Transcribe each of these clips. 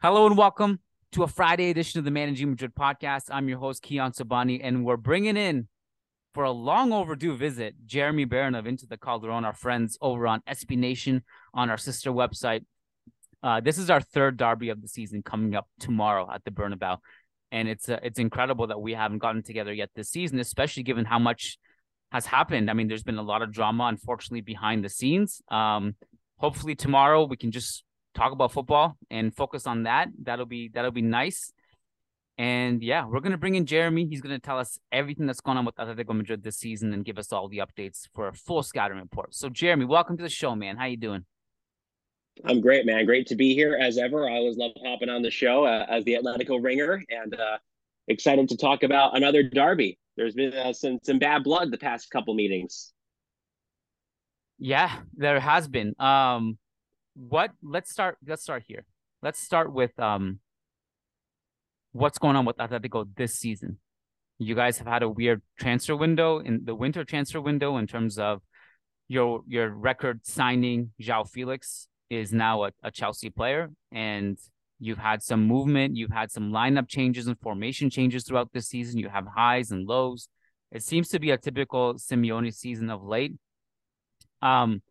Hello and welcome to a Friday edition of the Managing Madrid podcast. I'm your host, Kiyan Sobhani, and we're bringing in for a long overdue visit Jeremy Barron of Into the Calderon, our friends over on SB Nation on our sister website. Uh, this is our third derby of the season coming up tomorrow at the Bernabeu, and it's uh, it's incredible that we haven't gotten together yet this season, especially given how much has happened. I mean, there's been a lot of drama, unfortunately, behind the scenes. Um, hopefully tomorrow we can just talk about football and focus on that. That'll be that'll be nice. And yeah, we're gonna bring in Jeremy. He's gonna tell us everything that's going on with Atletico Madrid this season and give us all the updates for a full scouting report. So, Jeremy, welcome to the show, man. How you doing? I'm great, man. Great to be here as ever. I always love hopping on the show uh, as the Atletico ringer, and uh, excited to talk about another derby. There's been uh, some some bad blood the past couple meetings. Yeah, there has been. Um, what let's start let's start here. Let's start with um what's going on with Atletico this season. You guys have had a weird transfer window in the winter transfer window in terms of your your record signing João Felix is now a, a Chelsea player and you've had some movement, you've had some lineup changes and formation changes throughout this season. You have highs and lows. It seems to be a typical Simeone season of late. Um,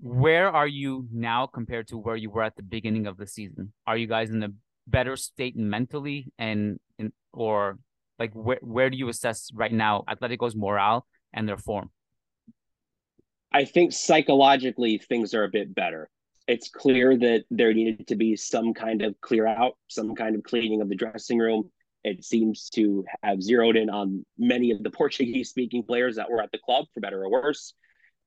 where are you now compared to where you were at the beginning of the season? Are you guys in a better state mentally and in, or like where where do you assess right now Atletico's morale and their form? I think psychologically things are a bit better. It's clear that there needed to be some kind of clear out, some kind of cleaning of the dressing room. It seems to have zeroed in on many of the Portuguese speaking players that were at the club, for better or worse.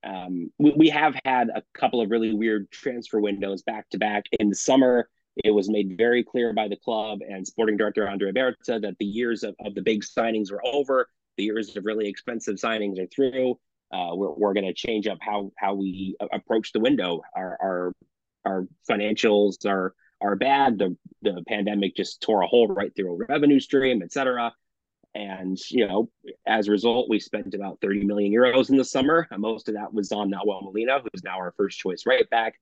Um, we, we have had a couple of really weird transfer windows back to back. In the summer, it was made very clear by the club and sporting director Andrea Berta that the years of, of the big signings were over. The years of really expensive signings are through. Uh, we're we're going to change up how how we approach the window. Our our our financials are are bad. The the pandemic just tore a hole right through a revenue stream, et cetera. And, you know, as a result, we spent about 30 million euros in the summer. Most of that was on Nahuel Molina, who's now our first choice right back.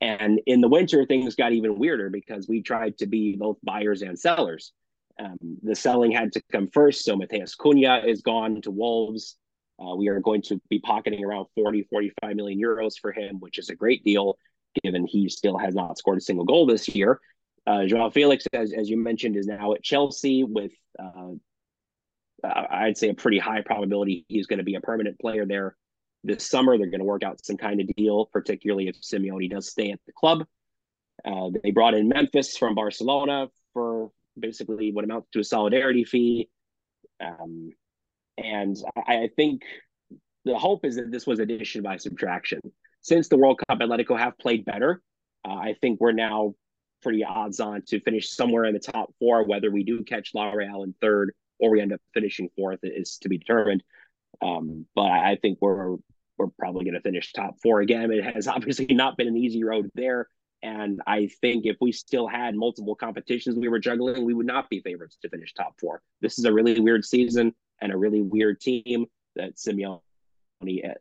And in the winter, things got even weirder because we tried to be both buyers and sellers. Um, the selling had to come first. So Matheus Cunha is gone to Wolves. Uh, we are going to be pocketing around 40, 45 million euros for him, which is a great deal given he still has not scored a single goal this year. Uh, Joao Felix, as, as you mentioned, is now at Chelsea with uh, I'd say a pretty high probability he's going to be a permanent player there this summer. They're going to work out some kind of deal, particularly if Simeone does stay at the club. Uh, they brought in Memphis from Barcelona for basically what amounts to a solidarity fee. Um, and I, I, think the hope is that this was addition by subtraction. Since the World Cup, Atletico have played better. Uh, I think we're now pretty odds on to finish somewhere in the top four, whether we do catch La Real in third or we end up finishing fourth is to be determined. Um, but I think we're we're probably going to finish top four again. It has obviously not been an easy road there. And I think if we still had multiple competitions we were juggling, we would not be favorites to finish top four. This is a really weird season and a really weird team that Simeone,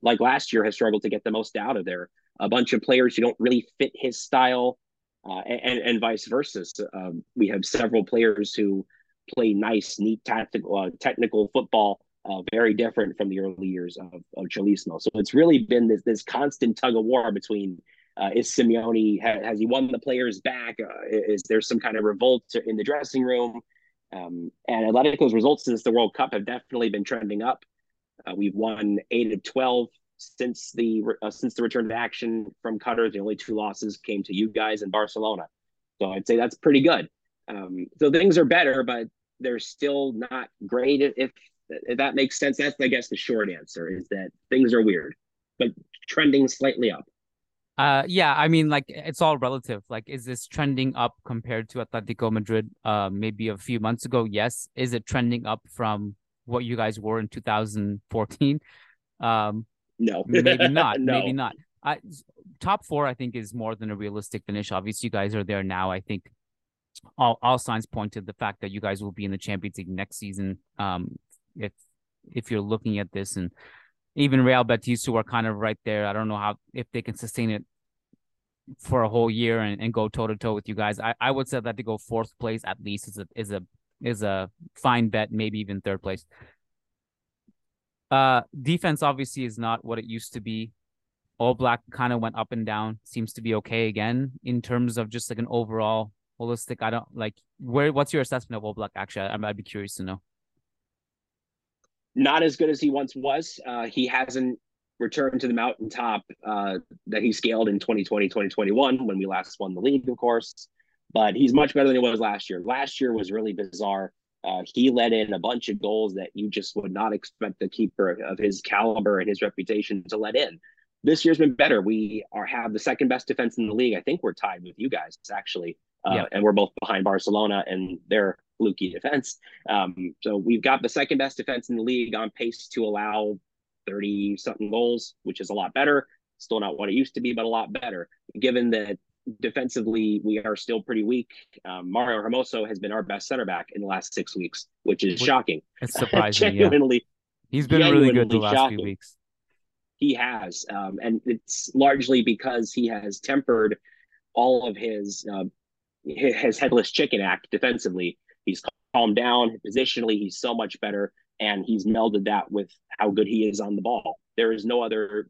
like last year, has struggled to get the most out of there. A bunch of players who don't really fit his style, uh, and, and vice versa. Um, we have several players who play nice, neat, tactical, uh, technical football. Uh, very different from the early years of, of. So it's really been this this constant tug of war between uh, is Simeone ha, has he won the players back? Uh, is there some kind of revolt in the dressing room? Um, and Atletico's results since the World Cup have definitely been trending up. Uh, we've won eight of twelve since the uh, since the return to action from Qatar. The only two losses came to you guys in Barcelona. So I'd say that's pretty good. Um, so things are better, but they're still not great. If, if that makes sense, that's I guess the short answer is that things are weird, but trending slightly up. Uh, yeah, I mean, like it's all relative. Like, is this trending up compared to Atletico Madrid? Uh, maybe a few months ago, yes. Is it trending up from what you guys were in 2014? Um, no, maybe not. no. Maybe not. I, top four, I think, is more than a realistic finish. Obviously, you guys are there now. I think all, all signs point to the fact that you guys will be in the Champions League next season. Um, if if you're looking at this, and even Real Betis, who are kind of right there, I don't know how if they can sustain it for a whole year and, and go toe to toe with you guys. I, I would say that to go fourth place at least is a is a is a fine bet, maybe even third place. Uh, defense obviously is not what it used to be. Oblak kind of went up and down. Seems to be okay again in terms of just like an overall holistic. I don't like where. What's your assessment of Oblak? Actually, I, I'd be curious to know. Not as good as he once was. Uh, he hasn't returned to the mountaintop uh, that he scaled in 2020, 2021 when we last won the league, of course. But he's much better than he was last year. Last year was really bizarre. Uh, he let in a bunch of goals that you just would not expect the keeper of his caliber and his reputation to let in. This year's been better. We are have the second best defense in the league. I think we're tied with you guys actually, uh, yeah. and we're both behind Barcelona and their fluky defense. Um, so we've got the second best defense in the league on pace to allow 30 something goals, which is a lot better. Still not what it used to be, but a lot better. Given that defensively we are still pretty weak. Um, Mario Hermoso has been our best center back in the last six weeks, which is shocking. It's surprising. genuinely, yeah. he's been really good the last shocking. few weeks. He has, um, and it's largely because he has tempered all of his uh, his headless chicken act defensively. He's calmed down positionally. He's so much better, and he's melded that with how good he is on the ball. There is no other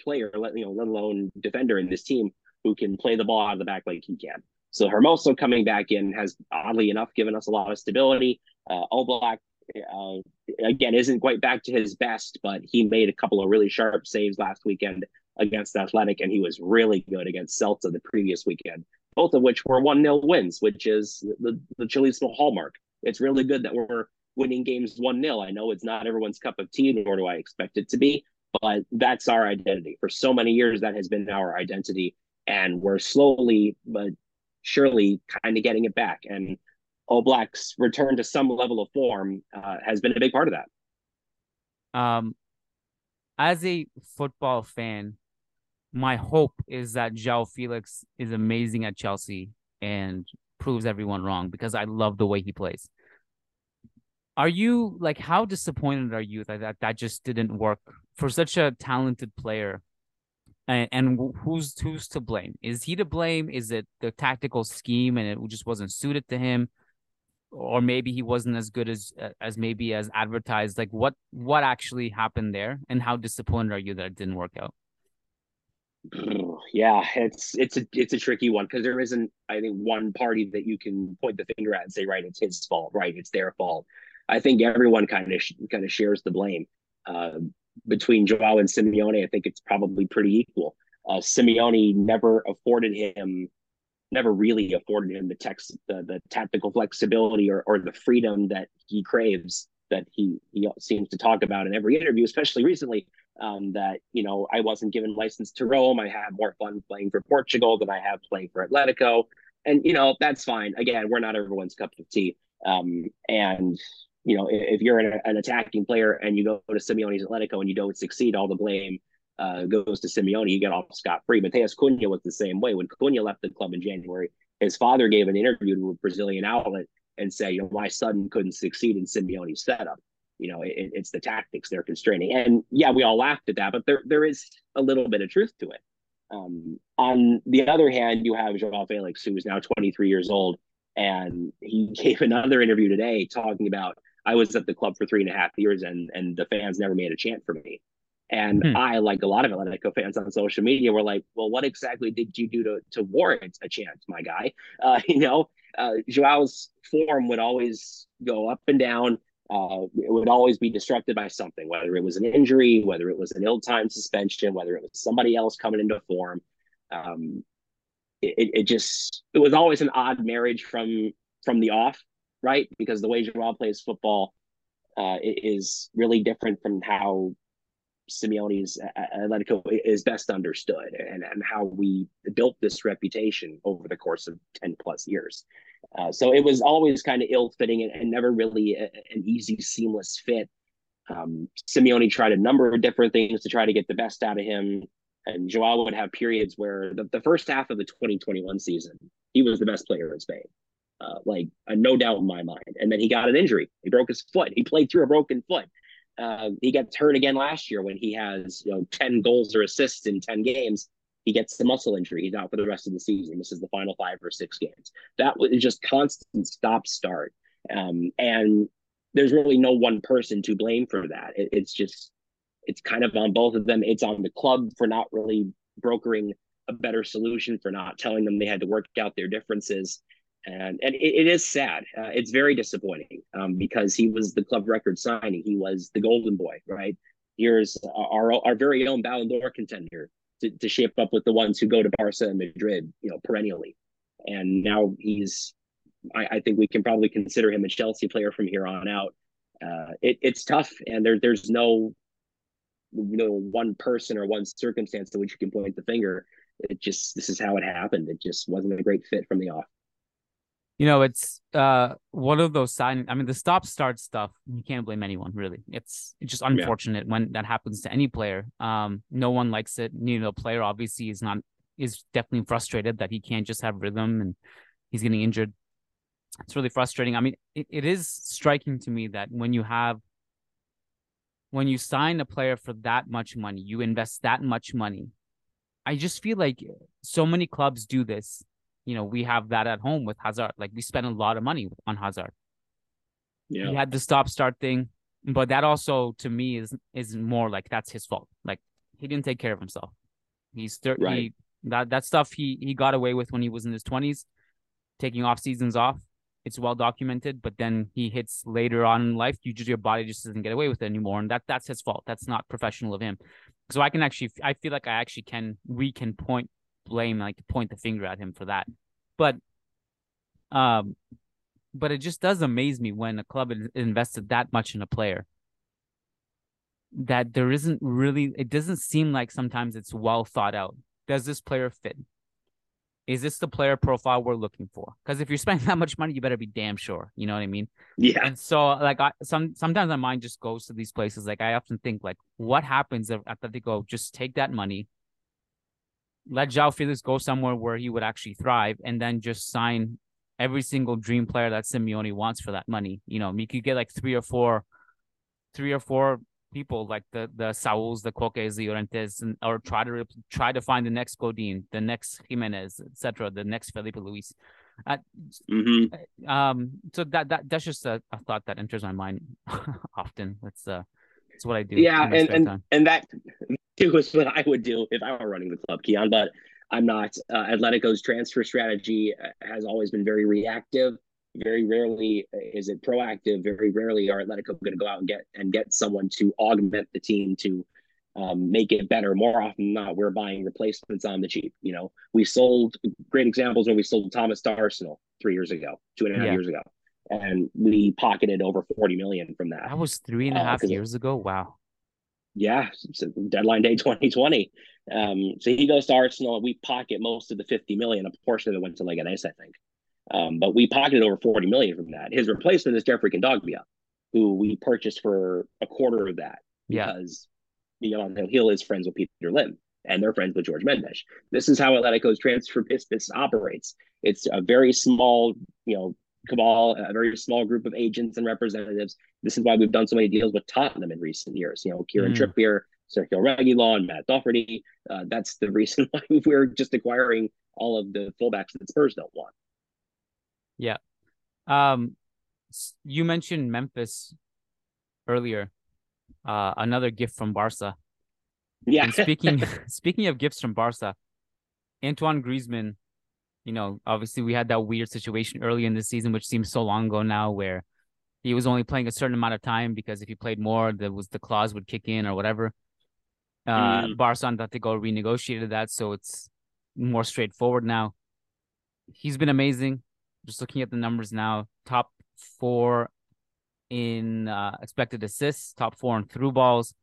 player, let you know, let alone defender in this team who can play the ball out of the back like he can. So Hermoso coming back in has oddly enough given us a lot of stability. Uh, Oblak uh, again isn't quite back to his best, but he made a couple of really sharp saves last weekend against Athletic, and he was really good against Celta the previous weekend. Both of which were one 0 wins, which is the the Cholismo hallmark. It's really good that we're winning games one 0 I know it's not everyone's cup of tea, nor do I expect it to be, but that's our identity. For so many years, that has been our identity and we're slowly but surely kind of getting it back. And Oblak's return to some level of form uh, has been a big part of that. Um, as a football fan, my hope is that João Felix is amazing at Chelsea and proves everyone wrong because I love the way he plays. Are you like how disappointed are you that that, that just didn't work for such a talented player and, and who's who's to blame? Is he to blame? Is it the tactical scheme and it just wasn't suited to him? Or maybe he wasn't as good as as maybe as advertised. Like what what actually happened there, and how disappointed are you that it didn't work out? Yeah, it's it's a it's a tricky one because there isn't I think one party that you can point the finger at and say right it's his fault right it's their fault. I think everyone kind of kind of shares the blame. Uh, between Joao and Simeone, I think it's probably pretty equal. Uh, Simeone never afforded him, never really afforded him the text, the, the tactical flexibility or, or the freedom that he craves that he he seems to talk about in every interview, especially recently. Um, that you know I wasn't given license to roam. I had more fun playing for Portugal than I have playing for Atletico, and you know that's fine. Again, we're not everyone's cup of tea, um, and you know, if you're an, an attacking player and you go to Simeone's Atletico and you don't succeed, all the blame uh, goes to Simeone. You get off scot free. Matheus Cunha was the same way. When Cunha left the club in January, his father gave an interview to a Brazilian outlet and say, you know, my son couldn't succeed in Simeone's setup. You know, it, it's the tactics they're constraining. And yeah, we all laughed at that, but there there is a little bit of truth to it. Um, on the other hand, you have Joao Felix, who is now 23 years old, and he gave another interview today talking about I was at the club for three and a half years and and the fans never made a chant for me. And hmm. I, like a lot of Atletico fans on social media, were like, "Well, what exactly did you do to to warrant a chance, my guy?" Uh, you know, uh, Joao's form would always go up and down. Uh, it would always be disrupted by something, whether it was an injury, whether it was an ill-timed suspension, whether it was somebody else coming into form. Um, it, it just it was always an odd marriage from from the off right? Because the way Joao plays football uh, is really different from how Simeone's Atletico is best understood and, and how we built this reputation over the course of 10 plus years. Uh, so it was always kind of ill fitting and, and, never really a, an easy, seamless fit. Um, Simeone tried a number of different things to try to get the best out of him. And Joao would have periods where the, the first half of the 2021 season, he was the best player in Spain uh, like uh, no doubt in my mind. And then he got an injury. He broke his foot. He played through a broken foot. Uh, he gets hurt again last year when he has you know ten goals or assists in ten games, He gets the muscle injury. He's out for the rest of the season. He misses the final five or six games. That was just constant stop start. Um, and there's really no one person to blame for that. It, it's just, it's kind of on both of them. It's on the club for not really brokering a better solution, for not telling them they had to work out their differences. And and it, it is sad. Uh, it's very disappointing um, because he was the club record signing. He was the golden boy, right? Here's our our very own Ballon d'Or contender to, to shape up with the ones who go to Barca and Madrid, you know, perennially. And now he's, I, I think we can probably consider him a Chelsea player from here on out. Uh, it, it's tough, and there, there's no, you know, one person or one circumstance to which you can point the finger. It just, this is how it happened. It just wasn't a great fit from the off you know, it's uh one of those sign. I mean, the stop start stuff. You can't blame anyone really. It's it's just unfortunate yeah. when that happens to any player. Um, no one likes it. You know, the player obviously is not is definitely frustrated that he can't just have rhythm and he's getting injured. It's really frustrating. I mean, it, it is striking to me that when you have when you sign a player for that much money, you invest that much money. I just feel like so many clubs do this you know, we have that at home with Hazard. Like we spend a lot of money on Hazard. Yeah. He had the stop start thing, but that also to me is is more like that's his fault. Like he didn't take care of himself. He's thirty. Right. That that stuff he he got away with when he was in his twenties, taking off seasons off. It's well documented, but then he hits later on in life. You just your body just doesn't get away with it anymore, and that that's his fault. That's not professional of him. So I can actually, I feel like I actually can, we can point blame, like to point the finger at him for that. But um but it just does amaze me when a club invested that much in a player. That there isn't really it doesn't seem like sometimes it's well thought out. Does this player fit? Is this the player profile we're looking for? Because if you're spending that much money you better be damn sure you know what i mean? Yeah. And so like i some sometimes my mind just goes to these places. Like i often think like what happens if atletico just take that money let João Felix go somewhere where he would actually thrive, and then just sign every single dream player that Simeone wants for that money. You know, you could get like three or four, three or four people like the the Sauls, the Koke's, the Llorentes, and or try to try to find the next Godin, the next Gimenez, etc., the next Filipe Luis. Uh, mm-hmm. Um, so that that that's just a, a thought that enters my mind often. That's uh, that's what I do. Yeah, and and, time. and that too is what I would do if I were running the club, Kiyan. But I'm not. Uh, Atletico's transfer strategy uh, has always been very reactive. Very rarely is it proactive. Very rarely are Atletico going to go out and get and get someone to augment the team to um, make it better. More often than not, we're buying replacements on the cheap. You know, we sold great examples when we sold Thomas to Arsenal three years ago, two and a half yeah. years ago, and we pocketed over forty million from that. That was three and a half uh, half years ago. Wow yeah, deadline day 2020. Um, so he goes to Arsenal. We pocket most of the 50 million. A portion of it went to Leganes, I think. Um, but we pocketed over 40 million from that. His replacement is Geoffrey Kondogbia, who we purchased for a quarter of that because yeah. you know Gil is friends with Peter Lim and they're friends with Jorge Mendes. This is how Atletico's transfer business operates. It's a very small, you know, cabal, a very small group of agents and representatives. This is why we've done so many deals with Tottenham in recent years. You know, Kieran mm. Trippier, Sergio Reguilon, Matt Doherty. Uh, that's the reason why we're just acquiring all of the fullbacks that Spurs don't want. Yeah. Um, you mentioned Memphis earlier. Uh, another gift from Barca. Yeah. And speaking speaking of gifts from Barca, Antoine Griezmann you know, obviously we had that weird situation early in the season, which seems so long ago now, where he was only playing a certain amount of time because if he played more, there was the clause would kick in or whatever. Uh, mm. Barca and Atletico renegotiated that, so it's more straightforward now. He's been amazing. Just looking at the numbers now, top four in uh, expected assists, top four in through balls,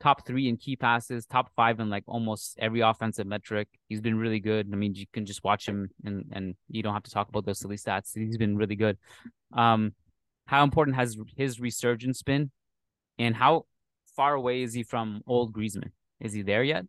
top three in key passes, top five in like almost every offensive metric. He's been really good. I mean, you can just watch him and and you don't have to talk about those silly stats. He's been really good. Um, how important has his resurgence been, and how far away is he from old Griezmann? Is he there yet?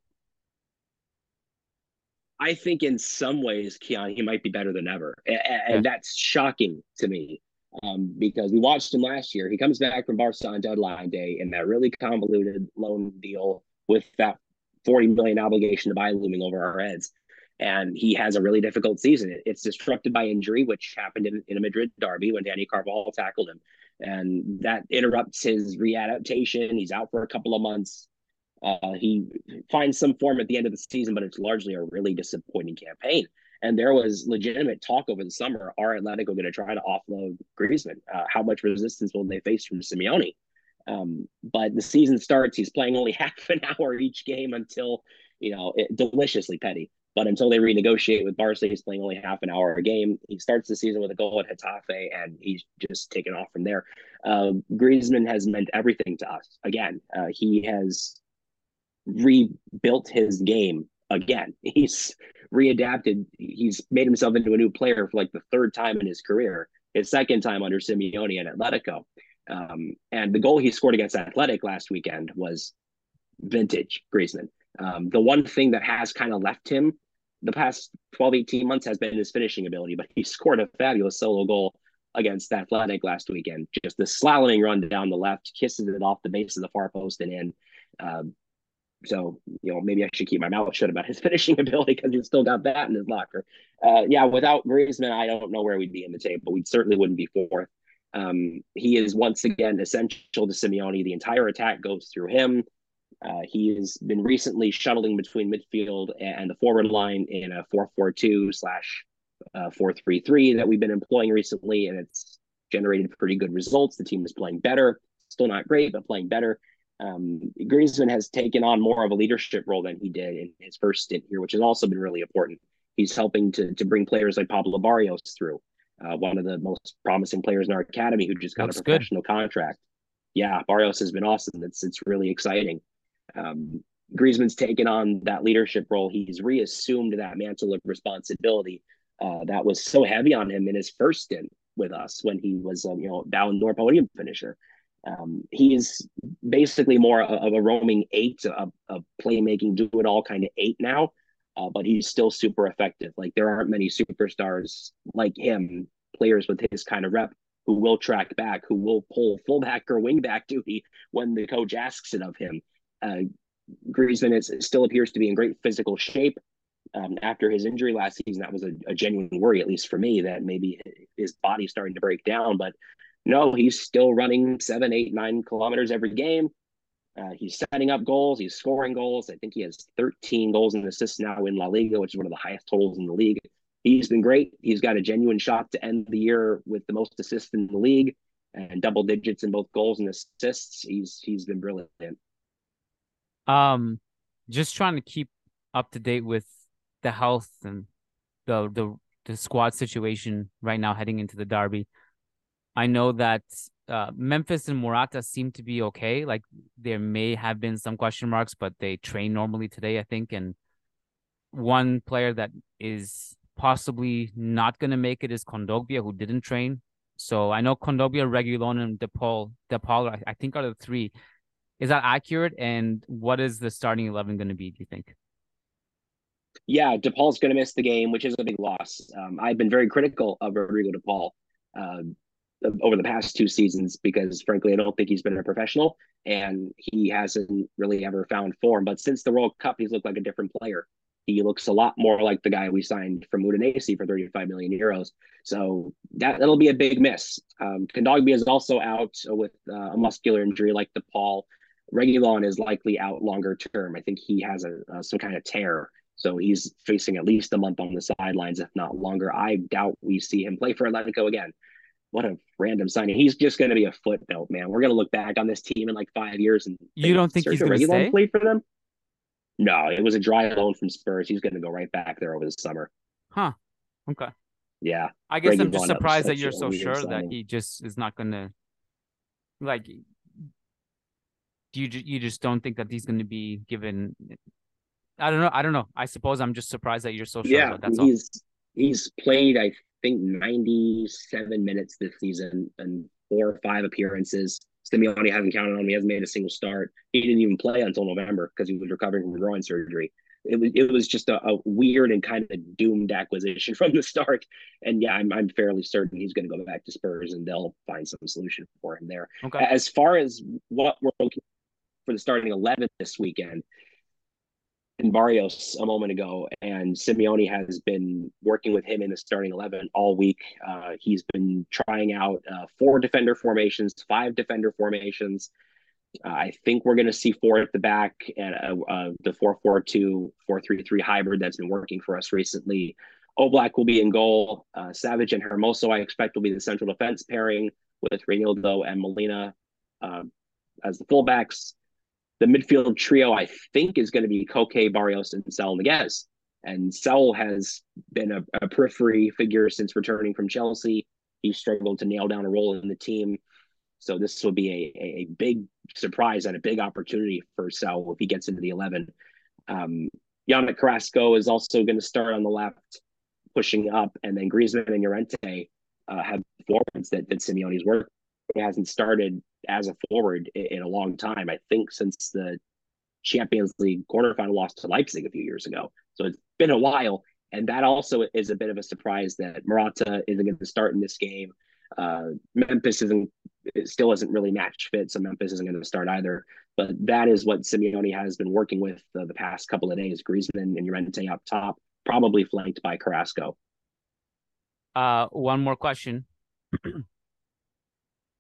I think in some ways, Kiyan, he might be better than ever, and, and yeah. that's shocking to me um, because we watched him last year. He comes back from Barca on deadline day in that really convoluted loan deal with that 40 million obligation to buy looming over our heads. And he has a really difficult season. It's disrupted by injury, which happened in, in a Madrid derby when Dani Carvajal tackled him. And that interrupts his readaptation. He's out for a couple of months. Uh, he finds some form at the end of the season, but it's largely a really disappointing campaign. And there was legitimate talk over the summer: Are Atletico going to try to offload Griezmann? Uh, how much resistance will they face from Simeone? Um, but the season starts. He's playing only half an hour each game until you know it, deliciously petty. But until they renegotiate with Barca, he's playing only half an hour a game. He starts the season with a goal at Getafe, and he's just taken off from there. Uh, Griezmann has meant everything to us. Again, uh, he has rebuilt his game again. He's readapted. He's made himself into a new player for like the third time in his career, his second time under Simeone and Atletico. Um, and the goal he scored against Athletic last weekend was vintage Griezmann. Um, the one thing that has kind of left him the past 12, 18 months has been his finishing ability, but he scored a fabulous solo goal against Athletic last weekend. Just the slaloming run down the left, kisses it off the base of the far post and in. Um, so you know maybe I should keep my mouth shut about his finishing ability because he's still got that in his locker. Uh, yeah, without Griezmann, I don't know where we'd be in the table. But we certainly wouldn't be fourth. Um, he is once again essential to Simeone. The entire attack goes through him. Uh, he has been recently shuttling between midfield and the forward line in a 4-4-2 slash uh, 4-3-3 that we've been employing recently, and it's generated pretty good results. The team is playing better, still not great, but playing better. Um, Griezmann has taken on more of a leadership role than he did in his first stint here, which has also been really important. He's helping to to bring players like Pablo Barrios through, uh, one of the most promising players in our academy who just got Looks a professional good. contract. Yeah, Barrios has been awesome. It's it's really exciting. Um, Griezmann's taken on that leadership role. He's reassumed that mantle of responsibility uh, that was so heavy on him in his first stint with us when he was, um, you know, Ballon d'Or podium finisher. Um, he's basically more of a roaming eight, a, a playmaking, do it all kind of eight now, uh, but he's still super effective. Like there aren't many superstars like him, players with his kind of rep, who will track back, who will pull fullback or wingback duty when the coach asks it of him. Uh, Griezmann is, still appears to be in great physical shape. Um, after his injury last season, that was a, a, genuine worry, at least for me, that maybe his body's starting to break down. But no, he's still running seven, eight, nine kilometers every game. Uh, he's setting up goals. He's scoring goals. I think he has 13 goals and assists now in La Liga, which is one of the highest totals in the league. He's been great. He's got a genuine shot to end the year with the most assists in the league and double digits in both goals and assists. He's he's been brilliant. Um, just trying to keep up to date with the health and the the the squad situation right now heading into the derby. I know that uh, Memphis and Morata seem to be okay. Like there may have been some question marks, but they train normally today, I think. And one player that is possibly not going to make it is Kondogbia, who didn't train. So I know Kondogbia, Reguilon, and DePaul, DePaul, I, I think are the three. Is that accurate? And what is the starting eleven going to be? Do you think? Yeah, DePaul's going to miss the game, which is a big loss. Um, I've been very critical of Rodrigo DePaul. Uh, over the past two seasons because frankly I don't think he's been a professional and he hasn't really ever found form. But since the World Cup, he's looked like a different player. He looks a lot more like the guy we signed from Udinese for 35 million euros. So that that'll be a big miss. Um, Kondogbia is also out with uh, a muscular injury like DePaul. Reguilon is likely out longer term. I think he has a, some kind of tear. So he's facing at least a month on the sidelines, if not longer. I doubt we see him play for Atletico again what a random signing. He's just going to be a footnote, man. We're going to look back on this team in like five years and you don't think he's going to stay? Play for them? No, it was a dry loan from Spurs. He's going to go right back there over the summer. Huh. Okay. Yeah. I guess I'm just surprised that you're so sure signing. that he just is not going to like. Do you you just don't think that he's going to be given? I don't know. I don't know. I suppose I'm just surprised that you're so sure. Yeah, that's he's all. he's played. I think 97 minutes this season and four or five appearances. Simeone hasn't counted on him. He hasn't made a single start. He didn't even play until November because he was recovering from groin surgery. It was it was just a, a, weird and kind of doomed acquisition from the start. And yeah, I'm I'm fairly certain he's going to go back to Spurs and they'll find some solution for him there. Okay. As far as what we're looking for the starting eleven this weekend, Barrios a moment ago, and Simeone has been working with him in the starting 11 all week. Uh, he's been trying out uh, four defender formations, five defender formations. Uh, I think we're going to see four at the back and uh, uh, the 4 4 2, 4 3 3 hybrid that's been working for us recently. Oblak will be in goal. Uh, Savic and Hermoso, I expect, will be the central defense pairing with Reinildo and Molina as the fullbacks the midfield trio, I think, is going to be Koke, Barrios, and Saul Niguez. And Saul has been a, a, periphery figure since returning from Chelsea. He struggled to nail down a role in the team. So this will be a, a, big surprise and a big opportunity for Saul if he gets into the 11. Um, Yannick Carrasco is also going to start on the left, pushing up, and then Griezmann and Llorente uh, have forwards that, that Simeone's worked hasn't started as a forward in, in a long time. I think since the Champions League quarterfinal loss to Leipzig a few years ago. So it's been a while. And that also is a bit of a surprise that Morata isn't going to start in this game. Uh, Memphis isn't still isn't really match fit, so Memphis isn't going to start either. But that is what Simeone has been working with uh, the past couple of days. Griezmann and Llorente up top, probably flanked by Carrasco. Uh, one more question.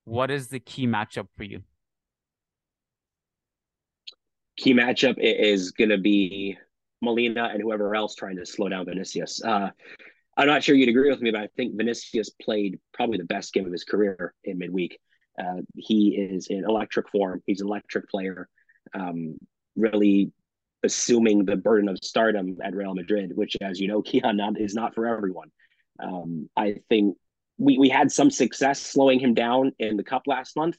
what is the key matchup for you? Key matchup is going to be Molina and whoever else trying to slow down Vinicius. Uh, I'm not sure you'd agree with me, but I think Vinicius played probably the best game of his career in midweek. Uh, he is in electric form. He's an electric player, um, really assuming the burden of stardom at Real Madrid, which, as you know, Keon is not for everyone. Um, I think we, we had some success slowing him down in the cup last month.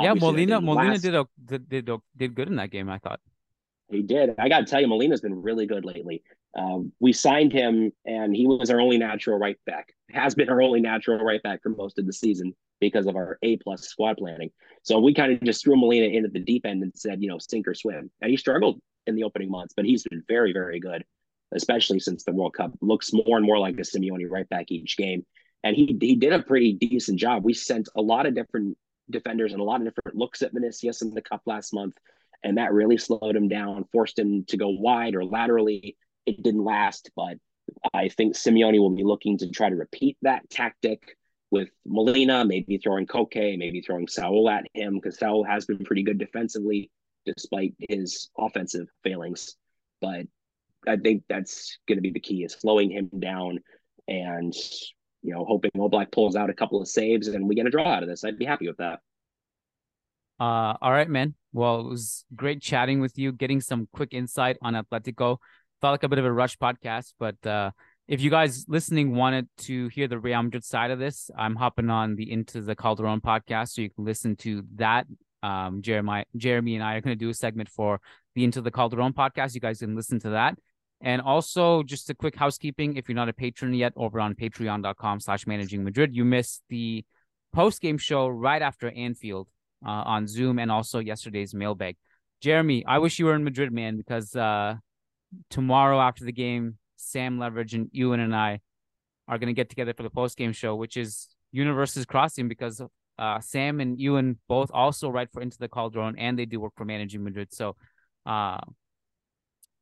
Yeah, Molina Molina last... did, a, did did did good in that game. I thought he did. I got to tell you, Molina's been really good lately. Um, we signed him, and he was our only natural right back. Has been our only natural right back for most of the season because of our A plus squad planning. So we kind of just threw Molina into the deep end and said, you know, sink or swim. And he struggled in the opening months, but he's been very, very good, especially since the World Cup. Looks more and more like a Simeone right back each game and he he did a pretty decent job. We sent a lot of different defenders and a lot of different looks at Vinicius in the cup last month, and that really slowed him down, forced him to go wide or laterally. It didn't last, but I think Simeone will be looking to try to repeat that tactic with Molina, maybe throwing Koke, maybe throwing Saul at him because Saul has been pretty good defensively despite his offensive failings. But I think that's going to be the key is slowing him down and you know, hoping Oblak pulls out a couple of saves and we get a draw out of this. I'd be happy with that. Uh, all right, man. Well, it was great chatting with you, getting some quick insight on Atletico. Felt like a bit of a rush podcast, but uh, if you guys listening wanted to hear the Real Madrid side of this, I'm hopping on the Into the Calderon podcast, so you can listen to that. Um, Jeremiah, Jeremy, and I are going to do a segment for the Into the Calderon podcast. You guys can listen to that. And also, just a quick housekeeping: if you're not a patron yet, over on Patreon.com/slash Managing Madrid, you missed the post-game show right after Anfield uh, on Zoom, and also yesterday's mailbag. Jeremy, I wish you were in Madrid, man, because uh, tomorrow after the game, Sam Leveridge and Ewan and I are going to get together for the post-game show, which is Universes Crossing, because uh, Sam and Ewan both also write for Into the Calderon, and they do work for Managing Madrid. So, uh,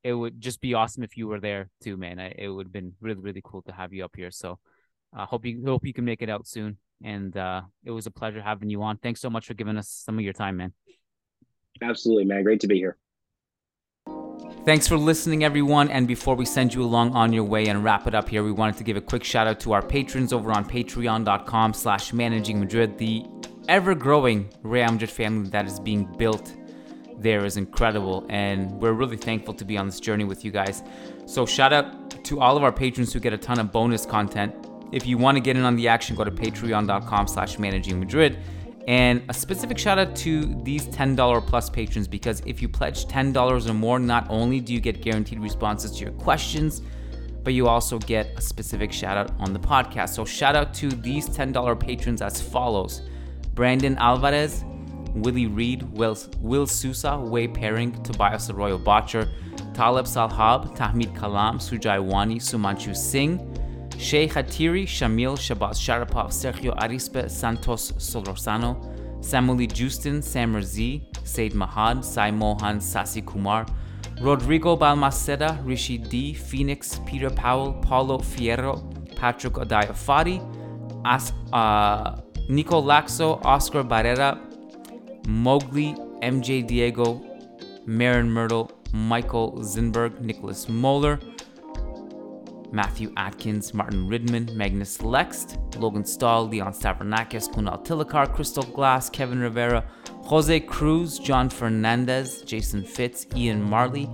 it would just be awesome if you were there too, man. I, it would have been really, really cool to have you up here. So, I uh, hope you hope you can make it out soon. And uh, it was a pleasure having you on. Thanks so much for giving us some of your time, man. Absolutely, man. Great to be here. Thanks for listening, everyone. And before we send you along on your way and wrap it up here, we wanted to give a quick shout out to our patrons over on patreon.com slash managing Madrid, the ever-growing Real Madrid family that is being built there is incredible. And we're really thankful to be on this journey with you guys. So, shout out to all of our patrons who get a ton of bonus content. If you want to get in on the action, go to patreon.com slash managing Madrid. And a specific shout out to these $10 plus patrons because if you pledge $10 or more, not only do you get guaranteed responses to your questions, but you also get a specific shout out on the podcast. So, shout out to these $10 patrons as follows Brandon Alvarez, Willie Reed, Will, Will Sousa, Way Pairing, Tobias Arroyo Botcher, Taleb Salhab, Tahmid Kalam, Sujai Wani, Sumanchu Singh, Sheikh Hatiri, Shamil, Shabazz Sharapov, Sergio Arispe, Santos Solorzano, Samuli Justin, Samer Z, Said Mahad, Sai Mohan, Sasi Kumar, Rodrigo Balmaceda, Rishi D, Phoenix, Peter Powell, Paulo Fierro, Patrick Odayafari, As- uh, Nico Laxo, Oscar Barrera, Mowgli, MJ Diego, Marin Myrtle, Michael Zinberg, Nicholas Moeller, Matthew Atkins, Martin Ridman, Magnus Lext, Logan Stahl, Leon Stavronakis, Kunal Tilakar, Crystal Glass, Kevin Rivera, Jose Cruz, John Fernandez, Jason Fitz, Ian Marley,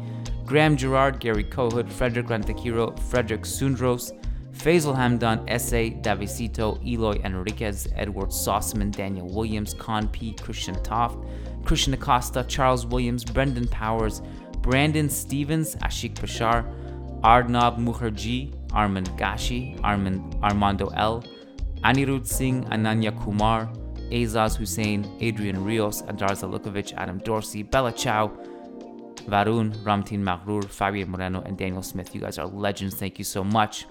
Graham Gerard, Gary Cohood, Frederick Rantakiro, Frederick Sundros, Faisal Hamdan, S.A. Davisito, Eloy Enriquez, Edward Sossman, Daniel Williams, Con P, Christian Toft, Christian Acosta, Charles Williams, Brendan Powers, Brandon Stevens, Ashik Bashar, Arnab Mukherjee, Armand Gashi, Armand, Armando L, Anirudh Singh, Ananya Kumar, Azaz Hussein, Adrian Rios, Adar Zalukovic, Adam Dorsey, Bella Chow, Varun, Ramtin Maghrur, Fabian Moreno, and Daniel Smith. You guys are legends. Thank you so much.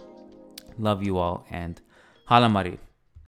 Love you all and Hala Madrid.